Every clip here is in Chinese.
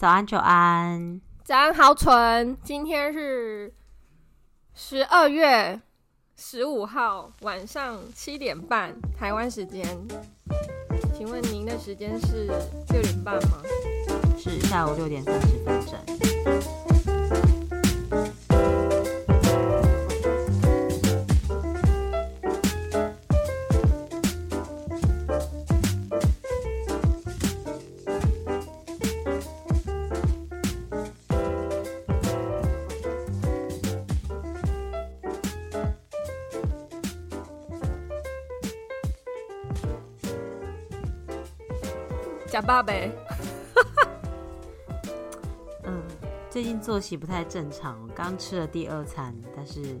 早安，久安。早安，豪纯。今天是十二月十五号晚上七点半，台湾时间。请问您的时间是六点半吗？是下午六点三十分整。假爸呗。嗯，最近作息不太正常，刚吃了第二餐，但是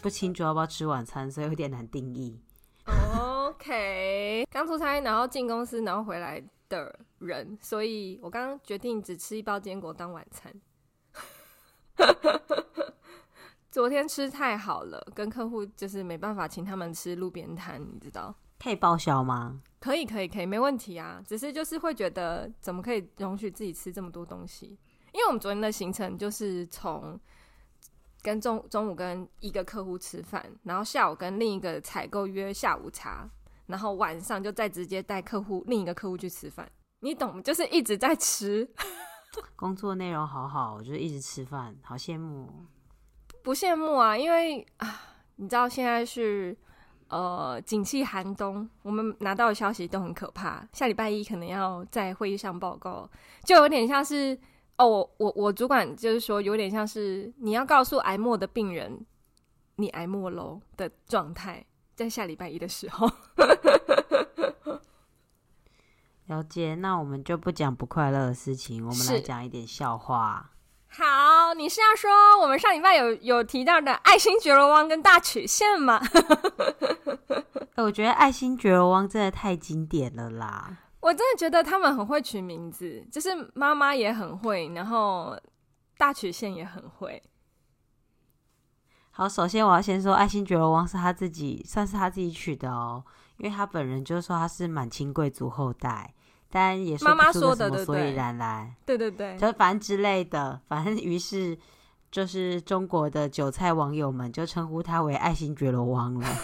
不清楚要不要吃晚餐，所以有点难定义。OK，刚出差，然后进公司，然后回来的人，所以我刚刚决定只吃一包坚果当晚餐。昨天吃太好了，跟客户就是没办法请他们吃路边摊，你知道？可以报销吗？可以，可以，可以，没问题啊。只是就是会觉得，怎么可以容许自己吃这么多东西？因为我们昨天的行程就是从跟中中午跟一个客户吃饭，然后下午跟另一个采购约下午茶，然后晚上就再直接带客户另一个客户去吃饭。你懂，就是一直在吃。工作内容好好，就是一直吃饭，好羡慕。不羡慕啊，因为啊，你知道现在是。呃，景气寒冬，我们拿到的消息都很可怕。下礼拜一可能要在会议上报告，就有点像是哦，我我我主管就是说，有点像是你要告诉癌末的病人，你癌末喽的状态，在下礼拜一的时候。了解，那我们就不讲不快乐的事情，我们来讲一点笑话。好，你是要说我们上礼拜有有提到的爱新觉罗汪跟大曲线吗？我觉得爱新觉罗汪真的太经典了啦！我真的觉得他们很会取名字，就是妈妈也很会，然后大曲线也很会。好，首先我要先说爱新觉罗汪是他自己，算是他自己取的哦，因为他本人就说他是满清贵族后代。但也说不出个什么所以然来，对对对，就反正之类的，反正于是就是中国的韭菜网友们就称呼他为爱新觉罗王了。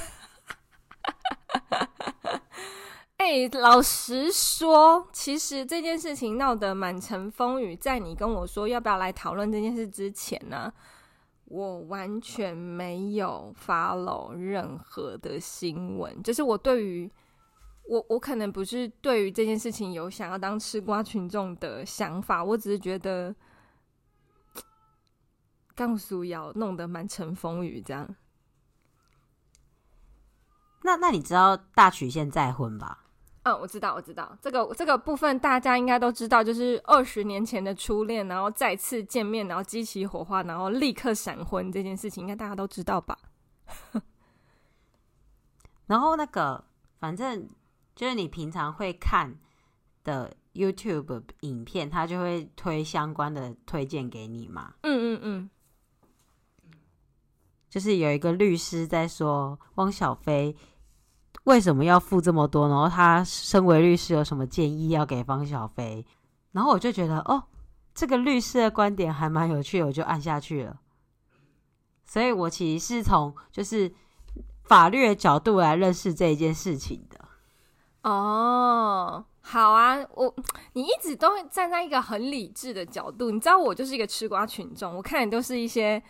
哎、欸，老实说，其实这件事情闹得满城风雨，在你跟我说要不要来讨论这件事之前呢，我完全没有 follow 任何的新闻，就是我对于。我我可能不是对于这件事情有想要当吃瓜群众的想法，我只是觉得，刚苏瑶弄得满城风雨这样。那那你知道大曲线再婚吧？嗯，我知道，我知道这个这个部分大家应该都知道，就是二十年前的初恋，然后再次见面，然后激起火花，然后立刻闪婚这件事情，应该大家都知道吧？然后那个反正。就是你平常会看的 YouTube 影片，他就会推相关的推荐给你嘛。嗯嗯嗯。就是有一个律师在说汪小菲为什么要付这么多，然后他身为律师有什么建议要给汪小菲，然后我就觉得哦，这个律师的观点还蛮有趣的，我就按下去了。所以我其实是从就是法律的角度来认识这一件事情的。哦，好啊，我 你一直都站在一个很理智的角度，你知道我就是一个吃瓜群众，我看的都是一些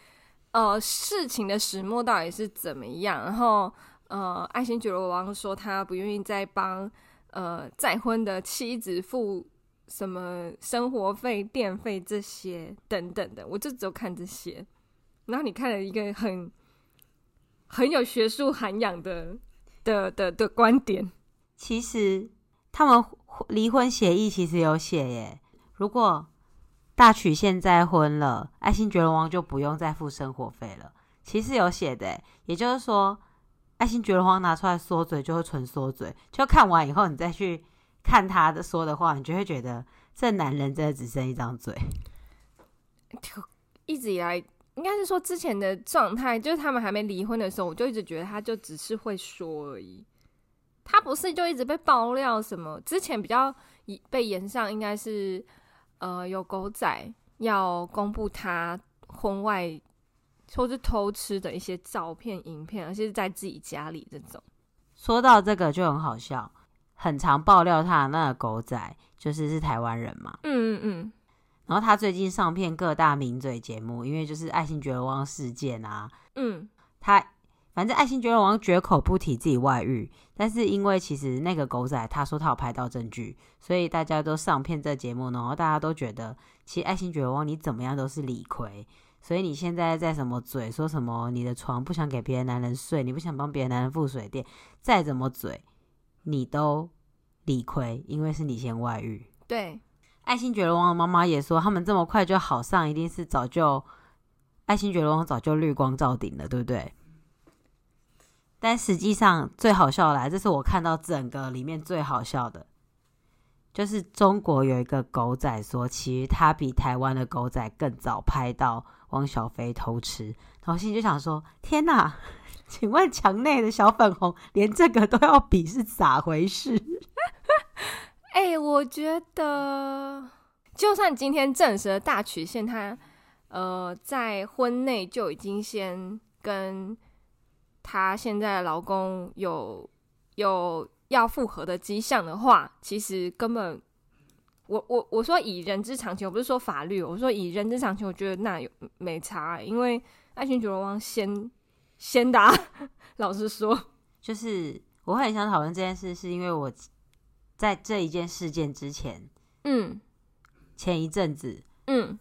呃事情的始末到底是怎么样，然后呃爱新觉罗王说他不愿意再帮呃再婚的妻子付什么生活费、电费这些等等的，我就只有看这些，然后你看了一个很很有学术涵养的的的的观点。其实他们离婚协议其实有写耶，如果大曲现在婚了，爱新觉罗王就不用再付生活费了。其实有写的，也就是说，爱新觉罗王拿出来说嘴就会纯说嘴，就看完以后你再去看他的说的话，你就会觉得这男人真的只剩一张嘴。一直以来，应该是说之前的状态，就是他们还没离婚的时候，我就一直觉得他就只是会说而已。他不是就一直被爆料什么？之前比较被延上应该是呃，有狗仔要公布他婚外或是偷吃的一些照片、影片，而且是在自己家里这种。说到这个就很好笑，很常爆料他的那个狗仔就是是台湾人嘛。嗯嗯嗯。然后他最近上片各大名嘴节目，因为就是爱新觉罗汪事件啊。嗯。他反正爱新觉罗王绝口不提自己外遇，但是因为其实那个狗仔他说他有拍到证据，所以大家都上片这节目，然后大家都觉得其实爱新觉罗王你怎么样都是理亏。所以你现在在什么嘴说什么？你的床不想给别的男人睡，你不想帮别的男人付水电，再怎么嘴，你都理亏，因为是你先外遇。对，爱新觉罗王的妈妈也说，他们这么快就好上，一定是早就爱新觉罗王早就绿光照顶了，对不对？但实际上最好笑的来，这是我看到整个里面最好笑的。就是中国有一个狗仔说，其实他比台湾的狗仔更早拍到汪小菲偷吃，然后心里就想说：天哪，请问墙内的小粉红连这个都要比，是咋回事？哎、我觉得，就算今天证实了大曲线，他呃在婚内就已经先跟他现在老公有有。要复合的迹象的话，其实根本，我我我说以人之常情，我不是说法律，我说以人之常情，我觉得那有没差，因为爱情觉罗汪先先打，老实说，就是我很想讨论这件事，是因为我在这一件事件之前，嗯，前一阵子，嗯，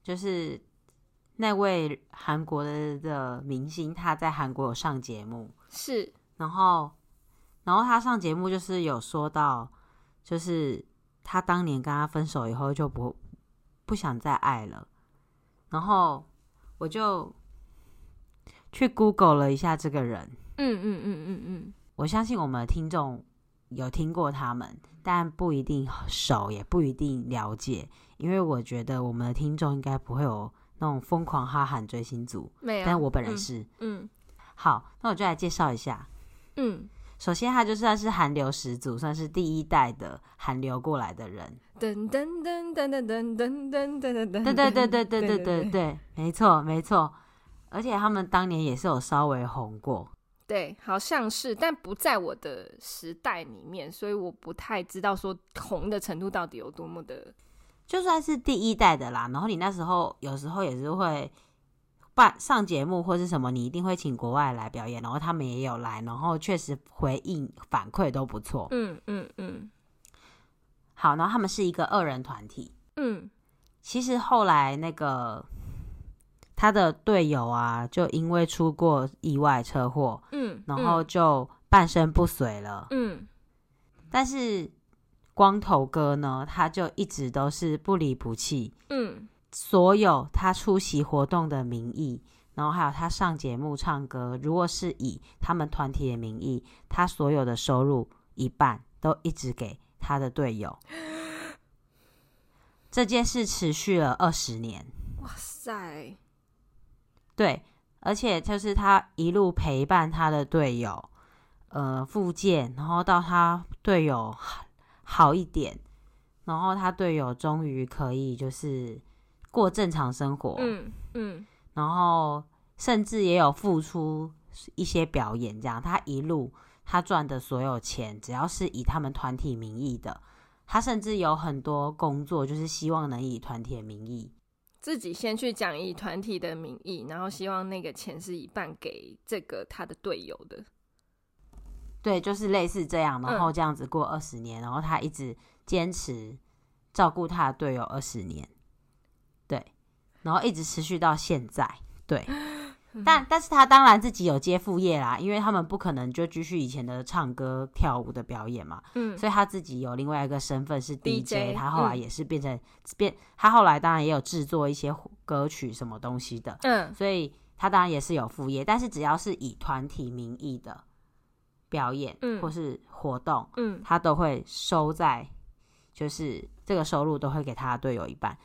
就是那位韩国的的明星，他在韩国有上节目，是，然后。然后他上节目就是有说到，就是他当年跟他分手以后就不不想再爱了。然后我就去 Google 了一下这个人，嗯嗯嗯嗯嗯，我相信我们的听众有听过他们，但不一定熟，也不一定了解，因为我觉得我们的听众应该不会有那种疯狂哈韩追星族，没有，但我本人是，嗯，嗯好，那我就来介绍一下，嗯。首先，他就算是韩流始祖，算是第一代的韩流过来的人。噔噔噔噔噔噔噔噔噔噔噔，对对对对对对对对，没错没错。而且他们当年也是有稍微红过，对，好像是，但不在我的时代里面，所以我不太知道说红的程度到底有多么的。就算是第一代的啦，然后你那时候有时候也是会。办上节目或是什么，你一定会请国外来表演，然后他们也有来，然后确实回应反馈都不错。嗯嗯嗯。好，然后他们是一个二人团体。嗯，其实后来那个他的队友啊，就因为出过意外车祸，嗯，然后就半身不遂了。嗯，但是光头哥呢，他就一直都是不离不弃。嗯。所有他出席活动的名义，然后还有他上节目唱歌，如果是以他们团体的名义，他所有的收入一半都一直给他的队友。这件事持续了二十年。哇塞！对，而且就是他一路陪伴他的队友，呃，复健，然后到他队友好一点，然后他队友终于可以就是。过正常生活，嗯嗯，然后甚至也有付出一些表演，这样他一路他赚的所有钱，只要是以他们团体名义的，他甚至有很多工作，就是希望能以团体的名义，自己先去讲以团体的名义，然后希望那个钱是一半给这个他的队友的，对，就是类似这样，然后这样子过二十年，嗯，然后他一直坚持照顾他的队友二十年。对然后一直持续到现在，对，但但是他当然自己有接副业啦，因为他们不可能就继续以前的唱歌跳舞的表演嘛，嗯，所以他自己有另外一个身份是 DJ，, DJ 他后来也是变成、嗯、变，他后来当然也有制作一些歌曲什么东西的，嗯，所以他当然也是有副业，但是只要是以团体名义的表演，嗯，或是活动，嗯，他都会收在，就是这个收入都会给他的队友一半，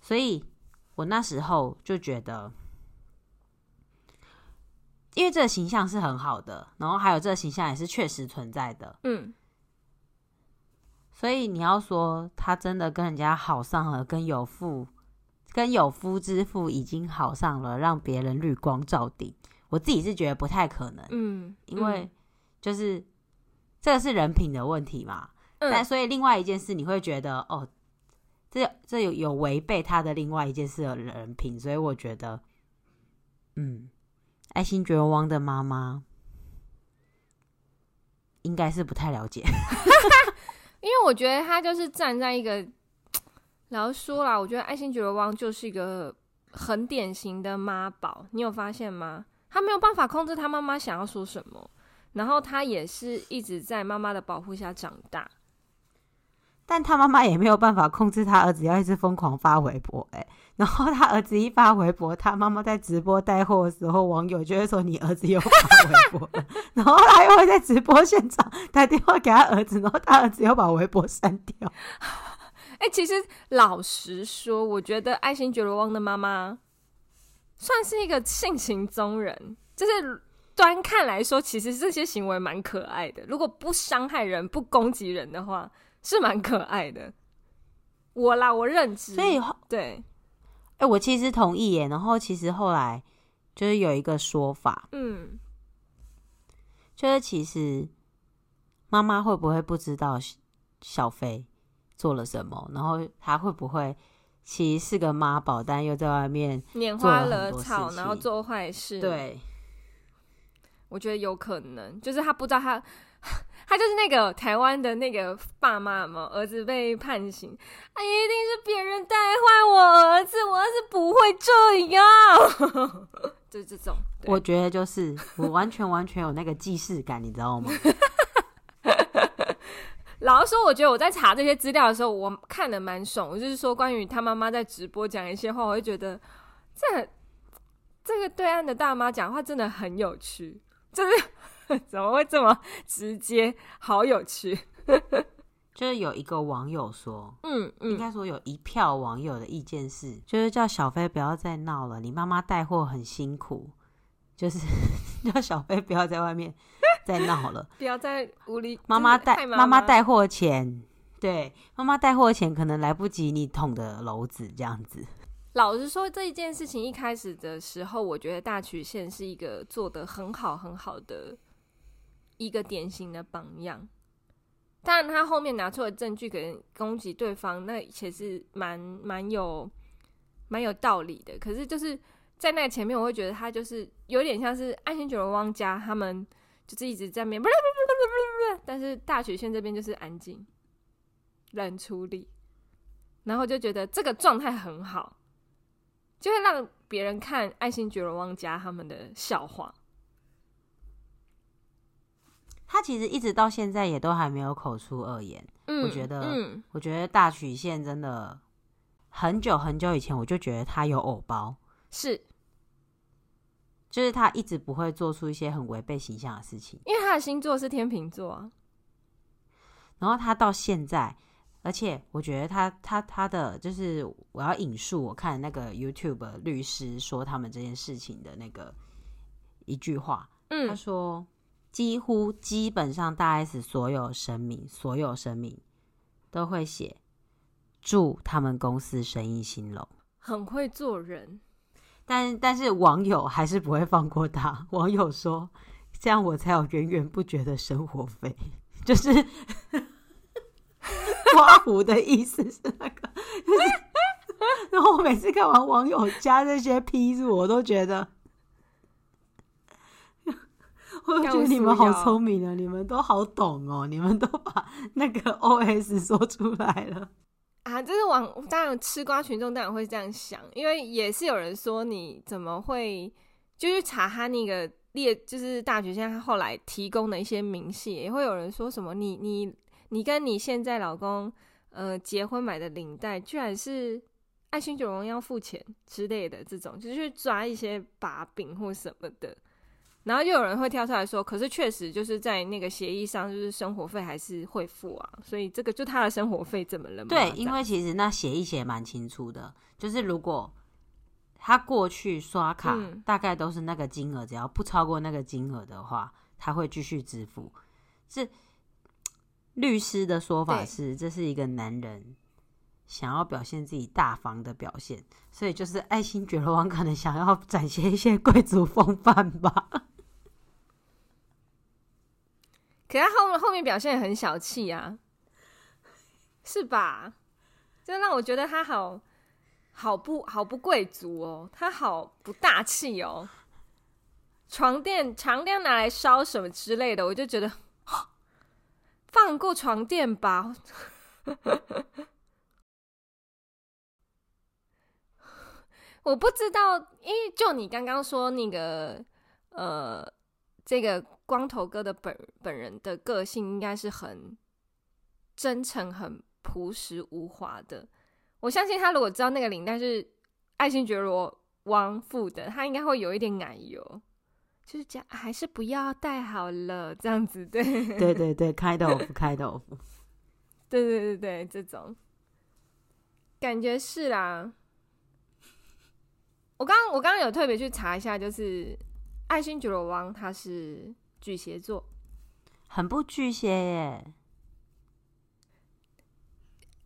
所以。我那时候就觉得，因为这个形象是很好的，然后还有这个形象也是确实存在的。嗯，所以你要说他真的跟人家好上了，跟有妇跟有夫之妇已经好上了，让别人绿光照顶，我自己是觉得不太可能。嗯，因为就是这个是人品的问题嘛。嗯、但所以另外一件事，你会觉得哦，这这有有违背他的另外一件事的人品，所以我觉得，嗯，爱新觉罗王的妈妈应该是不太了解，因为我觉得他就是站在一个。然后说啦，我觉得爱新觉罗王就是一个很典型的妈宝，你有发现吗？他没有办法控制他妈妈想要说什么，然后他也是一直在妈妈的保护下长大，但他妈妈也没有办法控制他儿子要一直疯狂发微博，欸，哎，然后他儿子一发微博，他妈妈在直播带货的时候，网友就会说你儿子又发微博了，然后他又会在直播现场打电话给他儿子，然后他儿子又把微博删掉。哎、欸，其实老实说，我觉得爱新觉罗旺的妈妈算是一个性情中人，就是端看来说，其实这些行为蛮可爱的。如果不伤害人、不攻击人的话，是蛮可爱的。我啦，我认知。所以对，哎、欸，我其实同意耶。然后其实后来就是有一个说法，嗯，就是其实妈妈会不会不知道小飞做了什么？然后他会不会其实是个妈宝，但又在外面拈花惹草，然后做坏事？对，我觉得有可能，就是他不知道他，他就是那个台湾的那个爸妈嘛，儿子被判刑，啊，一定是别人带坏我儿子，我儿子不会这样，就这种。我觉得就是我完全完全有那个既视感，你知道吗？老实说，我觉得我在查这些资料的时候，我看的蛮爽。我就是说，关于他妈妈在直播讲一些话，我会觉得这这个对岸的大妈讲话真的很有趣，就是 怎么会这么直接，好有趣。就是有一个网友说，嗯嗯，应该说有一票网友的意见是，就是叫小飞不要再闹了，你妈妈带货很辛苦，就是 叫小飞不要在外面。再闹了，不要再无理。妈妈带妈妈带货钱，对，妈妈带货钱可能来不及你捅的篓子这样子。老实说，这一件事情一开始的时候，我觉得大曲线是一个做得很好很好的一个典型的榜样。当然，他后面拿出了证据给人攻击对方，那其实是蛮蛮有蛮有道理的。可是就是在那前面，我会觉得他就是有点像是爱新觉罗王家他们。就是一直在面，但是大曲线这边就是安静、冷处理，然后就觉得这个状态很好，就会让别人看爱新觉罗王家他们的笑话。他其实一直到现在也都还没有口出恶言。嗯，我觉得，嗯，我觉得大曲线真的很久很久以前我就觉得他有偶包，是。就是他一直不会做出一些很违背形象的事情，因为他的星座是天秤座啊。然后他到现在，而且我觉得他他他的就是我要引述我看那个 YouTube 律师说他们这件事情的那个一句话，嗯，他说几乎基本上大 S 所有声明，所有声明都会写祝他们公司生意兴隆，很会做人。但但是网友还是不会放过他。网友说：“这样我才有源源不绝的生活费。”就是 刮胡的意思是那个。就是，然后我每次看完网友加这些批注，我都觉得，我觉得你们好聪明啊！你们都好懂哦，你们都把那个 OS 说出来了。啊，就是网当然吃瓜群众当然会这样想，因为也是有人说你怎么会就去查他那个列，就是大曲线他后来提供的一些明细，也会有人说什么你你你跟你现在老公呃结婚买的领带，居然是爱新觉罗王要付钱之类的这种，就是去抓一些把柄或什么的。然后就有人会跳出来说，可是确实就是在那个协议上，就是生活费还是会付啊，所以这个就他的生活费怎么了嘛？对，因为其实那协议写蛮清楚的，就是如果他过去刷卡大概都是那个金额，嗯、只要不超过那个金额的话，他会继续支付。是律师的说法是，这是一个男人想要表现自己大方的表现，所以就是爱新觉罗王可能想要展现一些贵族风范吧。可他后后面表现很小气啊，是吧？就让我觉得他好好不好不贵族哦，他好不大气哦。床垫床垫拿来烧什么之类的，我就觉得放过床垫吧。我不知道，因为就你刚刚说那个呃，这个光头哥的本本人的个性应该是很真诚、很朴实无华的。我相信他如果知道那个领带是爱新觉罗王付的，他应该会有一点奶油。就是讲，还是不要戴好了，这样子对。对对对，开豆腐，开豆腐。对对对对，这种感觉是啦。我刚我刚刚有特别去查一下，就是爱新觉罗王他是巨蟹座，很不巨蟹耶。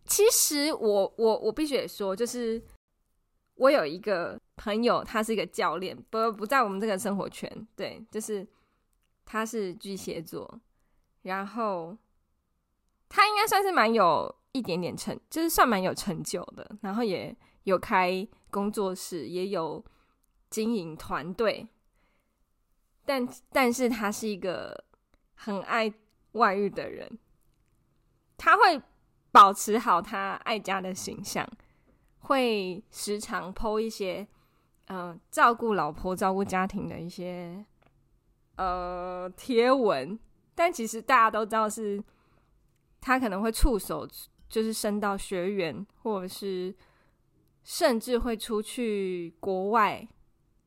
其实我我我必须得说，就是。我有一个朋友，他是一个教练，不不在我们这个生活圈。对，就是他是巨蟹座，然后他应该算是蛮有一点点成，就是算蛮有成就的，然后也有开工作室，也有经营团队，但但是他是一个很爱外遇的人，他会保持好他爱家的形象。会时常 po 一些，嗯、呃，照顾老婆、照顾家庭的一些呃贴文，但其实大家都知道是，他可能会触手，就是伸到学员，或者是甚至会出去国外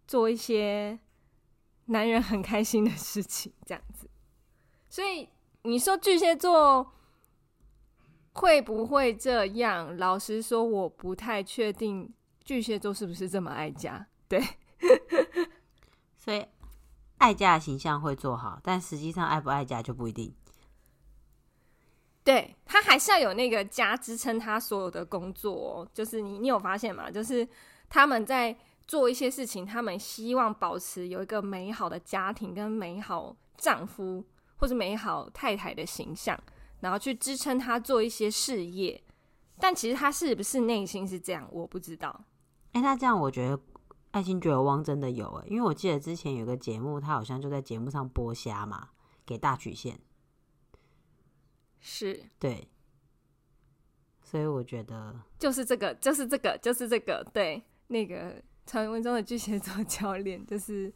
做一些男人很开心的事情，这样子。所以你说巨蟹座。会不会这样？老实说，我不太确定巨蟹座是不是这么爱家。对，所以爱家的形象会做好，但实际上爱不爱家就不一定。对，他还是要有那个家支撑他所有的工作哦。就是你，你有发现吗？就是他们在做一些事情，他们希望保持有一个美好的家庭跟美好丈夫或者美好太太的形象。然后去支撑他做一些事业，但其实他是不是内心是这样，我不知道。哎，那这样我觉得爱新觉罗王真的有哎，因为我记得之前有个节目，他好像就在节目上剥虾嘛，给大曲线。是，对，所以我觉得就是这个，就是这个，就是这个，对，那个传闻中的巨蟹座教练，就是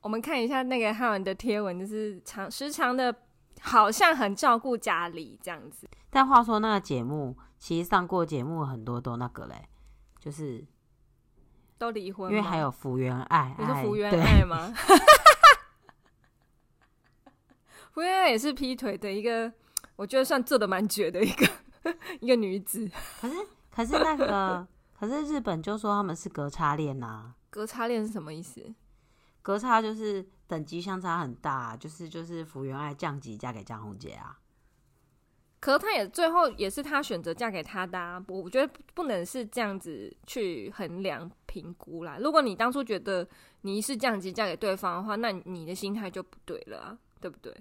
我们看一下那个汉文的贴文，就是长时长的。好像很照顾家里这样子，但话说那个节目，其实上过节目很多都那个嘞，就是都离婚，因为还有福原爱，你是福原爱吗？福原爱也是劈腿的一个，我觉得算做的蛮绝的一个 一个女子。可是可是那个，可是日本就说他们是隔差恋呐，隔差恋是什么意思？隔差就是等级相差很大，就是就是福原爱降级嫁给江宏杰啊。可是他也最后也是他选择嫁给他的啊，我觉得不能是这样子去衡量评估啦。如果你当初觉得你是降级嫁给对方的话，那你的心态就不对了啊，对不对？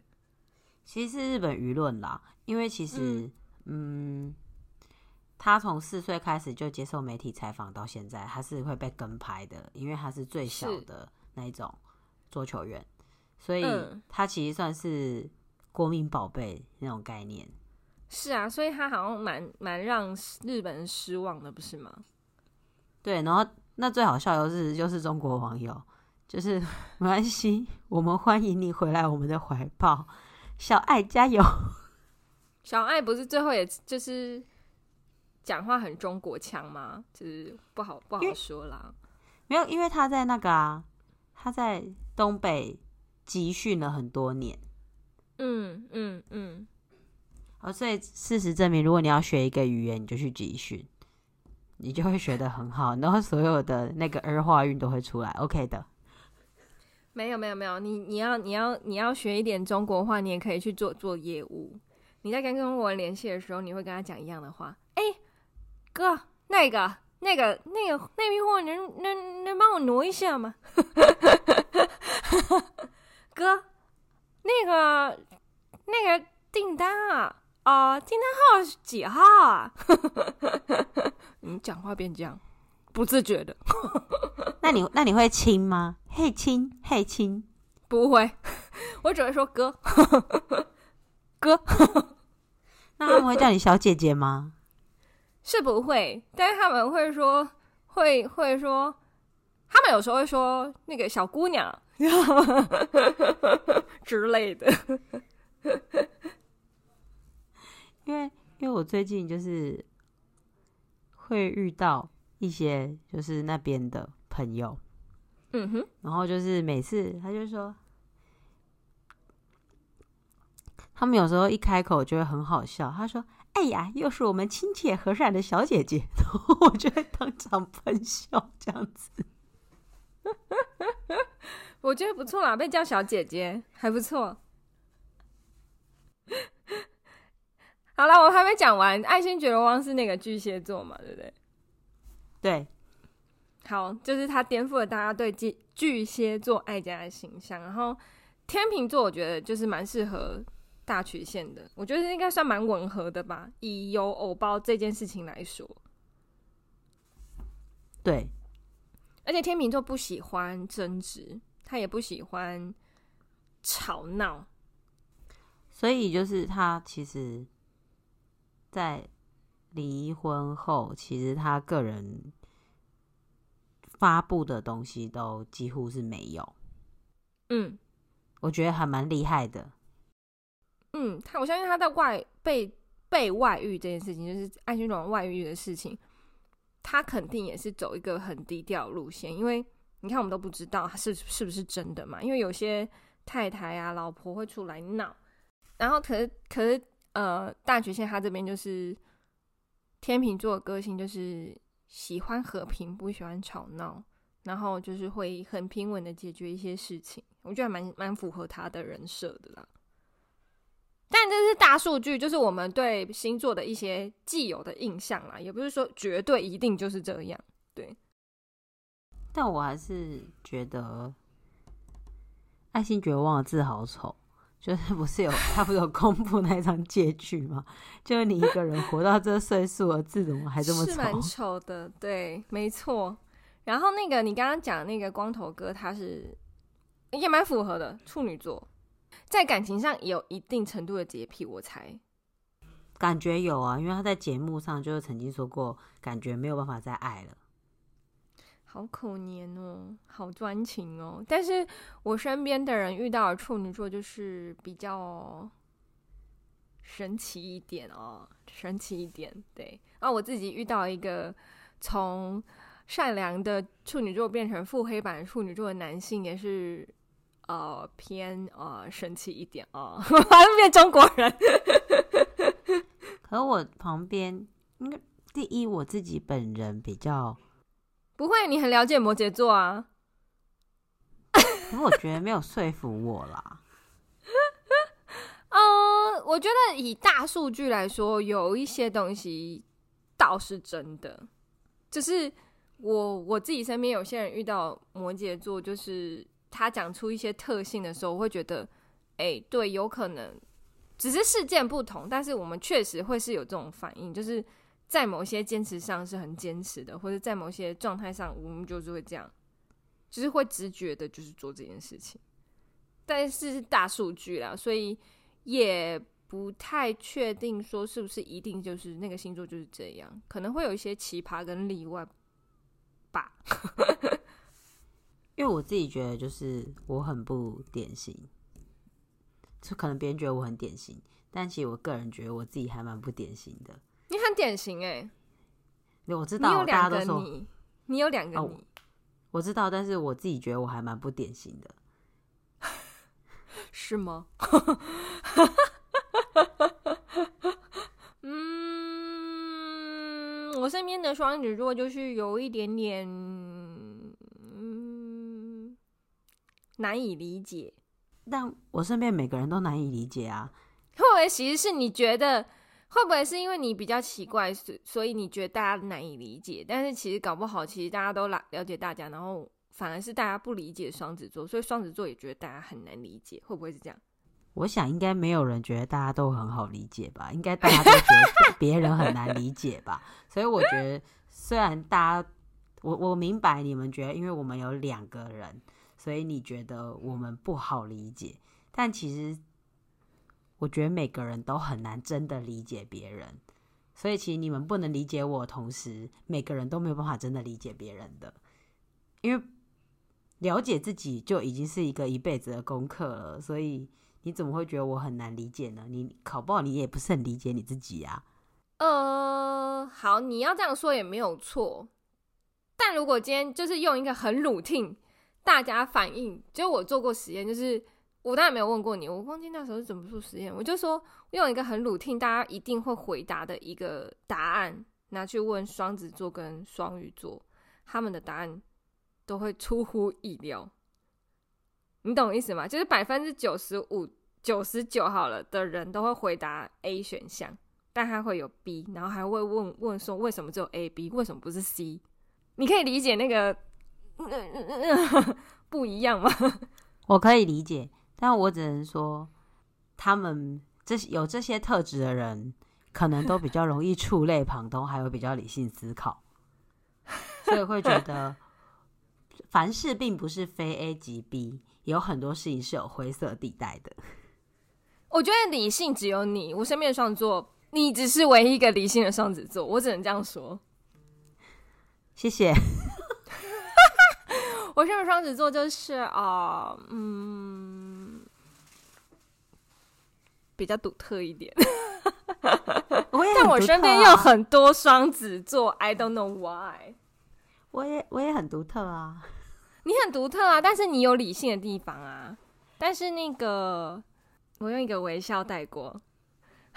其实是日本舆论啦，因为其实嗯，嗯，他从四岁开始就接受媒体采访到现在，他是会被跟拍的，因为他是最小的。那一种桌球员，所以他其实算是国民宝贝那种概念。是啊，所以他好像蛮蛮让日本人失望的，不是吗？对，然后那最好笑的是，就是中国网友，就是 没关系，我们欢迎你回来我们的怀抱，小爱加油。小爱不是最后也就是讲话很中国腔吗？就是不好不好说啦。没有，因为他在那个啊。他在东北集训了很多年，嗯嗯嗯，哦，所以事实证明，如果你要学一个语言，你就去集训，你就会学得很好，然后所有的那个儿化韵都会出来，OK 的。没有没有没有，你你要你要你要学一点中国话，你也可以去做做业务，你在跟中国人联系的时候，你会跟他讲一样的话。哎、欸，哥，那个、那个、那个那批货，能能能帮我挪一下吗？哥，那个那个订单啊，啊、呃，订单号是几号啊？你讲话变这样，不自觉的。那你那你会亲吗？嘿亲，嘿亲，不会，我只会说哥，哥。那他们会叫你小姐姐吗？是不会，但是他们会说，会会说，他们有时候会说那个小姑娘 之类的。因为因为我最近就是会遇到一些就是那边的朋友，嗯哼，然后就是每次他就说。他们有时候一开口就会很好笑。他说：“哎呀，又是我们亲切和善的小姐姐。”然后我就会当场喷笑，这样子。我觉得不错啦，被叫小姐姐还不错。好了，我还没讲完。爱新觉罗王是那个巨蟹座嘛，对不对？对。好，就是他颠覆了大家对巨巨蟹座爱家的形象。然后天秤座，我觉得就是蛮适合。大曲线的，我觉得应该算蛮吻合的吧。以有偶包这件事情来说，对，而且天秤座不喜欢争执，他也不喜欢吵闹，所以就是他其实，在离婚后，其实他个人发布的东西都几乎是没有。嗯，我觉得还蛮厉害的。嗯，他我相信他在外被被外遇这件事情，就是爱新觉罗王外遇的事情，他肯定也是走一个很低调路线，因为你看我们都不知道他是是不是真的嘛，因为有些太太啊、老婆会出来闹，然后可是可是呃，大曲线他这边就是天秤座的个性就是喜欢和平，不喜欢吵闹，然后就是会很平稳的解决一些事情，我觉得蛮蛮符合他的人设的啦。但这是大数据，就是我们对星座的一些既有的印象啦，也不是说绝对一定就是这样。对，但我还是觉得爱新觉罗王的字好丑，就是不是有他不是有公布那张借据吗？就是你一个人活到这岁数了，字怎么还这么丑？是蛮丑的，对，没错。然后那个你刚刚讲的那个光头哥，他是也蛮符合的，处女座。在感情上有一定程度的洁癖，我猜，感觉有啊，因为他在节目上就是曾经说过，感觉没有办法再爱了，好可怜哦，好专情哦。但是我身边的人遇到的处女座就是比较神奇一点哦，神奇一点。对，啊，我自己遇到一个从善良的处女座变成腹黑版的处女座的男性，也是。呃，偏呃神奇一点哦，反、呃、正变中国人。可我旁边，应该第一我自己本人比较不会，你很了解摩羯座啊。可我觉得没有说服我啦。嗯、呃，我觉得以大数据来说，有一些东西倒是真的。就是我我自己身边有些人遇到摩羯座，就是。他讲出一些特性的时候，我会觉得，哎、对，有可能只是事件不同，但是我们确实会是有这种反应，就是在某些坚持上是很坚持的，或者在某些状态上，我们就是会这样，就是会直觉的，就是做这件事情。但是是大数据啦，所以也不太确定说是不是一定就是那个星座就是这样，可能会有一些奇葩跟例外吧。因为我自己觉得，就是我很不典型，就可能别人觉得我很典型，但其实我个人觉得我自己还蛮不典型的。你很典型哎、欸，我知道，大家都说你，你有两个你、哦，我知道，但是我自己觉得我还蛮不典型的，是吗？嗯，我身边的双子座就是有一点点。难以理解，但我身边每个人都难以理解啊！会不会其实是你觉得，会不会是因为你比较奇怪，所所以你觉得大家难以理解？但是其实搞不好，其实大家都了了解大家，然后反而是大家不理解双子座，所以双子座也觉得大家很难理解，会不会是这样？我想应该没有人觉得大家都很好理解吧，应该大家都觉得别人很难理解吧。所以我觉得，虽然大家，我我明白你们觉得，因为我们有两个人，所以你觉得我们不好理解。但其实，我觉得每个人都很难真的理解别人。所以其实你们不能理解我，同时每个人都没有办法真的理解别人的，因为了解自己就已经是一个一辈子的功课了。所以。你怎么会觉得我很难理解呢？你考不好，你也不是很理解你自己呀、呃，好，你要这样说也没有错。但如果今天就是用一个很鲁听大家反应，就我做过实验，就是我当然没有问过你，我忘记那时候是怎么做实验。我就说用一个很 routine，大家一定会回答的一个答案，拿去问双子座跟双鱼座，他们的答案都会出乎意料。你懂意思吗？就是百分之九十五、九十九好了的人都会回答 A 选项，但他会有 B，然后还会问问说为什么只有 A、B，为什么不是 C？你可以理解那个、嗯嗯嗯、不一样吗？我可以理解，但我只能说，他们这些有这些特质的人，可能都比较容易触类旁通，还有比较理性思考，所以会觉得凡事并不是非 A 即 B。有很多事情是有灰色地带的。我觉得理性只有你，我身边的双子座，你只是唯一一个理性的双子座，我只能这样说。谢谢。我身边双子座就是啊、呃，嗯，比较独特一点。我也、啊、但我身边有很多双子座，I don't know why。我也我也很独特啊。你很独特啊，但是你有理性的地方啊。但是那个，我用一个微笑带过。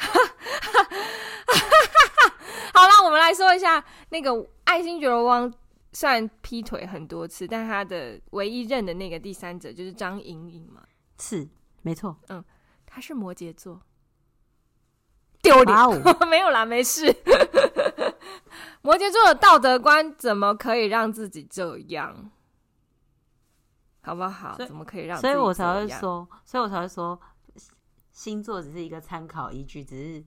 好了，我们来说一下那个爱新觉罗汪，虽然劈腿很多次，但他的唯一认的那个第三者就是张颖颖嘛。是，没错。嗯，他是摩羯座，丢脸。没有啦，没事。摩羯座的道德观怎么可以让自己这样？好不好？怎么可以让？所以我才会说，所以我才会说，星座只是一个参考依据，只是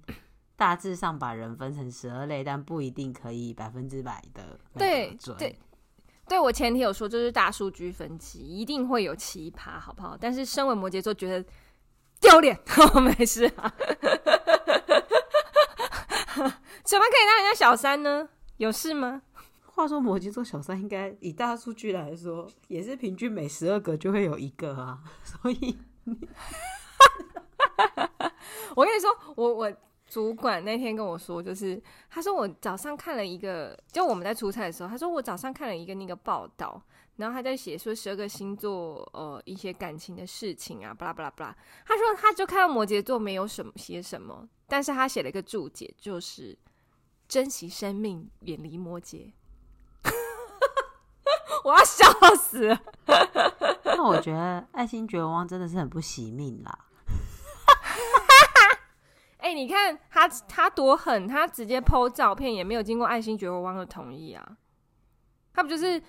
大致上把人分成十二类，但不一定可以百分之百的对对对。我前提有说，就是大数据分析一定会有奇葩，好不好？但是身为摩羯座，觉得丢脸，我没事啊。怎么可以当人家小三呢？有事吗？话说摩羯座小三应该以大数据来说，也是平均每十二个就会有一个啊，所以，我跟你说，我我主管那天跟我说，就是他说我早上看了一个，就我们在出差的时候，他说我早上看了一个那个报道，然后他在写说十二个星座呃一些感情的事情啊，巴拉巴拉巴拉，他说他就看到摩羯座没有什么写什么，但是他写了一个注解，就是珍惜生命，远离摩羯。我要笑死了！那我觉得爱新觉罗汪真的是很不惜命啦。哎、欸，你看他他多狠，他直接 po 照片也没有经过爱新觉罗汪的同意啊！他不就是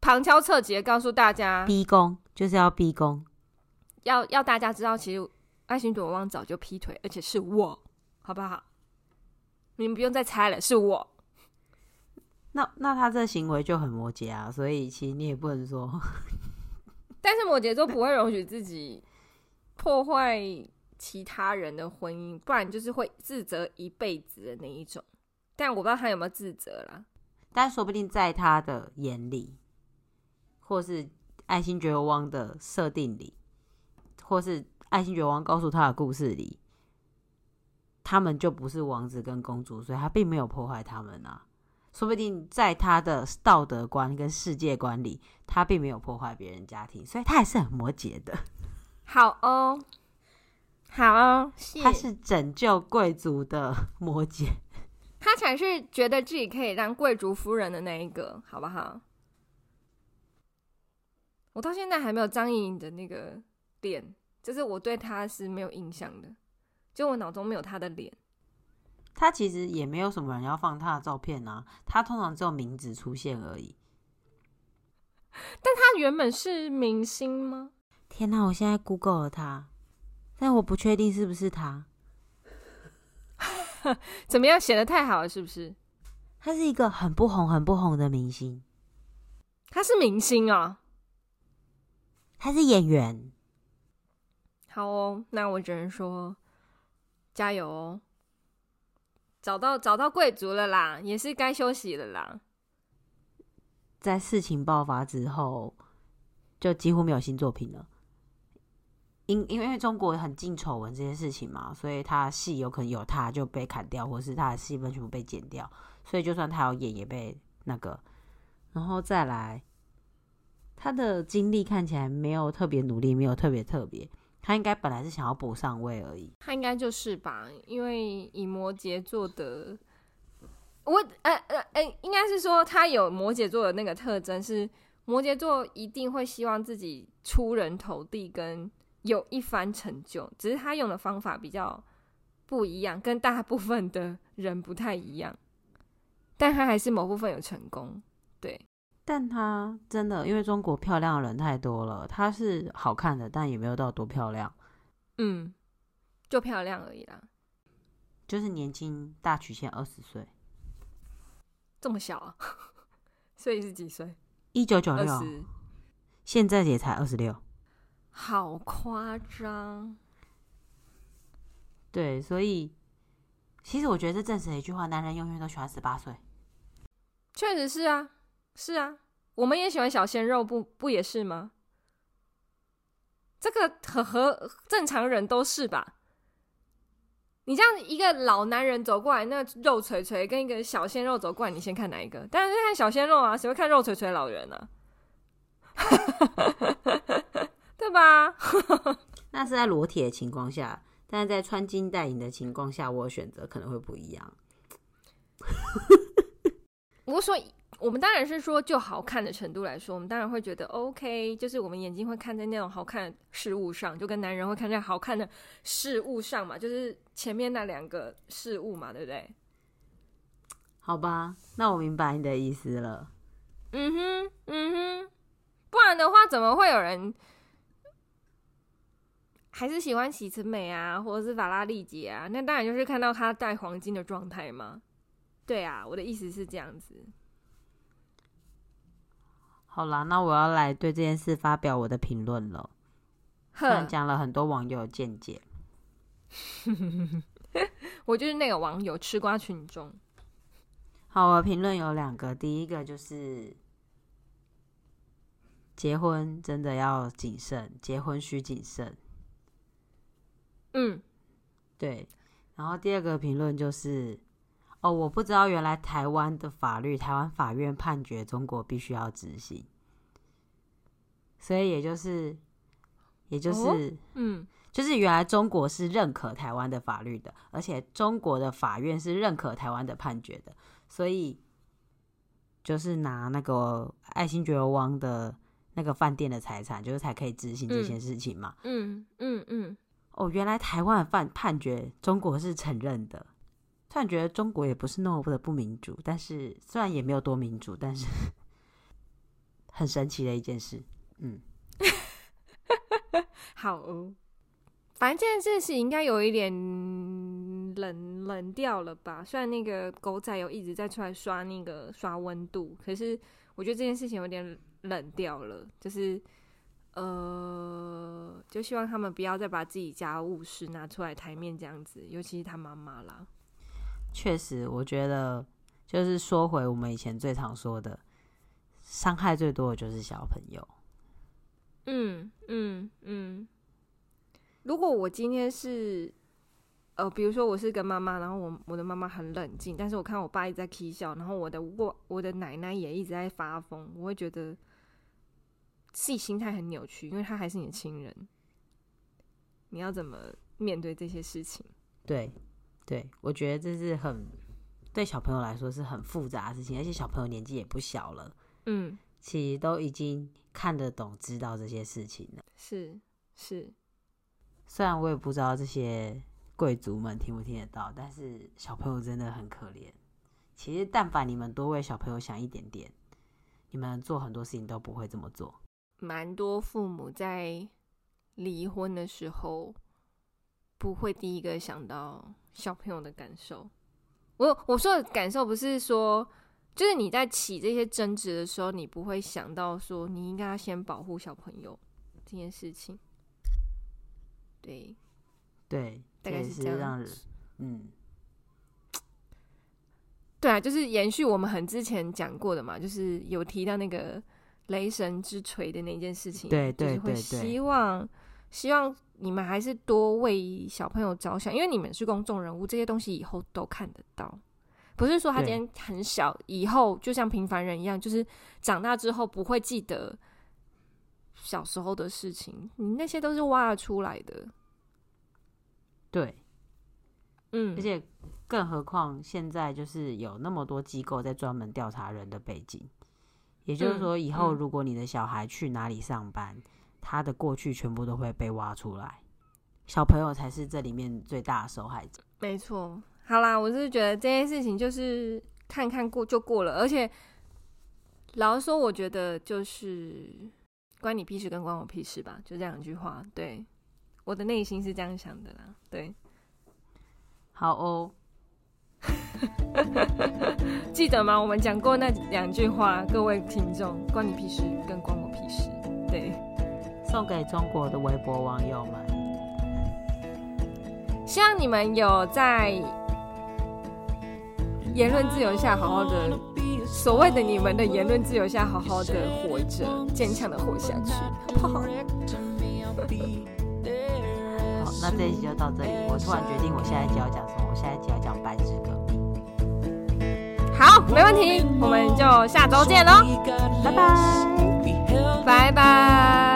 旁敲侧击的告诉大家，逼宫就是要逼宫，要要大家知道，其实爱新觉罗汪早就劈腿，而且是我，好不好？你们不用再猜了，是我。那那他这行为就很摩羯啊，所以其实你也不能说。但是摩羯座不会容许自己破坏其他人的婚姻，不然就是会自责一辈子的那一种。但我不知道他有没有自责啦。但说不定在他的眼里，或是爱新觉罗汪的设定里，或是爱新觉罗汪告诉他的故事里，他们就不是王子跟公主，所以他并没有破坏他们啊。说不定在他的道德观跟世界观里，他并没有破坏别人家庭，所以他还是很摩羯的。好哦，好哦，他是拯救贵族的摩羯，他才是觉得自己可以当贵族夫人的那一个，好不好？我到现在还没有张颖颖的那个脸，就是我对他是没有印象的。就我脑中没有他的脸。他其实也没有什么人要放他的照片啊，他通常只有名字出现而已。但他原本是明星吗？天哪！我现在 Google 了他，但我不确定是不是他。怎么样？写得太好了，是不是？他是一个很不红、很不红的明星。他是明星啊？他是演员。好哦，那我只能说加油哦！找到找到贵族了啦，也是该休息了啦。在事情爆发之后，就几乎没有新作品了。因因为中国很禁丑闻这件事情嘛，所以他戏有可能有他就被砍掉，或是他的戏份全部被剪掉。所以就算他要演，也被那个。然后再来，他的经历看起来没有特别努力，没有特别特别。他应该本来是想要补上位而已。他应该就是吧，因为以摩羯座的，我呃呃呃，应该是说他有摩羯座的那个特征，是摩羯座一定会希望自己出人头地，跟有一番成就。只是他用的方法比较不一样，跟大部分的人不太一样。但他还是某部分有成功，对。但他真的，因为中国漂亮的人太多了，他是好看的，但也没有到多漂亮。嗯，就漂亮而已啦。就是年轻大曲线二十岁，这么小啊？所以是几岁？一九九六，现在也才二十六，好夸张。对，所以其实我觉得这证实了一句话：男人永远都喜欢十八岁。确实是啊。是啊，我们也喜欢小鲜肉，不不也是吗？这个和和正常人都是吧？你这样一个老男人走过来，那肉锤锤跟一个小鲜肉走过来，你先看哪一个？当然是看小鲜肉啊，谁会看肉锤锤老人呢？对吧？那是在裸体的情况下，但是在穿金戴银的情况下，我选择可能会不一样。我说。我们当然是说，就好看的程度来说，我们当然会觉得 OK，就是我们眼睛会看在那种好看的事物上，就跟男人会看在好看的事物上嘛，就是前面那两个事物嘛，对不对？好吧，那我明白你的意思了。嗯哼，嗯哼，不然的话，怎么会有人还是喜欢喜慈美啊，或者是法拉利姐啊？那当然就是看到她戴黄金的状态嘛。对啊，我的意思是这样子。好啦，那我要来对这件事发表我的评论了。虽然讲了很多网友的见解，我就是那个网友吃瓜群众。好，我的评论有两个，第一个就是结婚真的要谨慎，结婚需谨慎。嗯，对。然后第二个评论就是。哦，我不知道原来台湾的法律，台湾法院判决中国必须要执行，所以也就是，也就是，哦、嗯，就是原来中国是认可台湾的法律的，而且中国的法院是认可台湾的判决的，所以就是拿那个爱新觉罗王的那个饭店的财产，就是才可以执行这件事情嘛。嗯嗯嗯。嗯嗯哦，原来台湾的判判决中国是承认的。突然觉得中国也不是那么的不民主，但是虽然也没有多民主，但是很神奇的一件事。嗯，好哦，反正这件事情应该有一点冷冷掉了吧？虽然那个狗仔有一直在出来刷那个刷温度，可是我觉得这件事情有点冷掉了。就是呃，就希望他们不要再把自己家务事拿出来台面这样子，尤其是他妈妈啦。确实，我觉得就是说回我们以前最常说的，伤害最多的就是小朋友。嗯嗯嗯。如果我今天是，呃，比如说我是跟妈妈，然后我我的妈妈很冷静，但是我看我爸一直在起笑，然后我的我我的奶奶也一直在发疯，我会觉得自己心态很扭曲，因为他还是你的亲人，你要怎么面对这些事情？对。对，我觉得这是很对小朋友来说是很复杂的事情，而且小朋友年纪也不小了，嗯，其实都已经看得懂、知道这些事情了。是是，虽然我也不知道这些贵族们听不听得到，但是小朋友真的很可怜。其实，但凡你们多为小朋友想一点点，你们做很多事情都不会这么做。蛮多父母在离婚的时候，不会第一个想到小朋友的感受。我我说的感受不是说，就是你在起这些争执的时候，你不会想到说你应该要先保护小朋友这件事情。对，对，大概是这样。子嗯。对啊，就是延续我们很之前讲过的嘛，就是有提到那个雷神之锤的那件事情，对对对，就是会希望希望你们还是多为小朋友着想，因为你们是公众人物，这些东西以后都看得到，不是说他今天很小，以后就像平凡人一样，就是长大之后不会记得小时候的事情，你那些都是挖得出来的，对，嗯，而且。更何况现在就是有那么多机构在专门调查人的背景，也就是说，以后如果你的小孩去哪里上班，他的过去全部都会被挖出来，小朋友才是这里面最大的受害者。没错，好啦，我是觉得这件事情就是看看过就过了，而且老实说，我觉得就是关你屁事跟关我屁事吧，就这两句话。对，我的内心是这样想的啦。对，好哦。记得吗？我们讲过那两句话，各位听众，关你屁事，跟关我屁事。对，送给中国的微博网友们，希望你们有在言论自由下好好的，所谓的你们的言论自由下好好的活着，坚强的活下去，好不好？好，那这一集就到这里。我突然决定，我下一集要讲什么？我下一集要讲白纸。好，没问题，我们就下周见喽，拜拜，拜拜。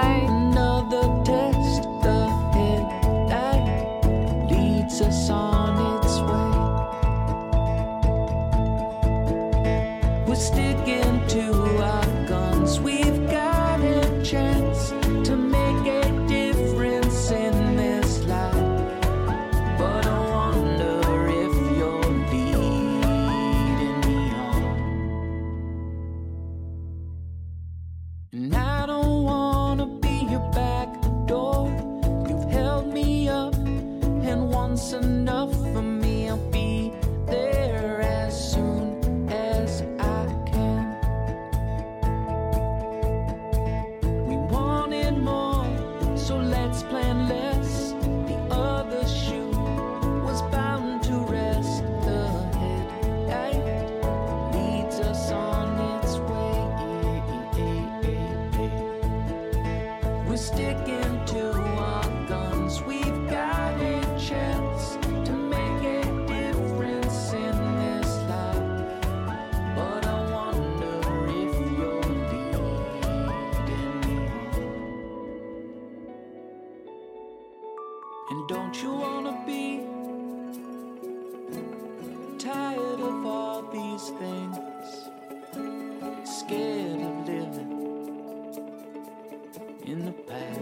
in the past.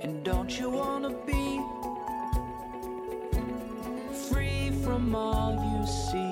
And don't you wanna be free from all you see?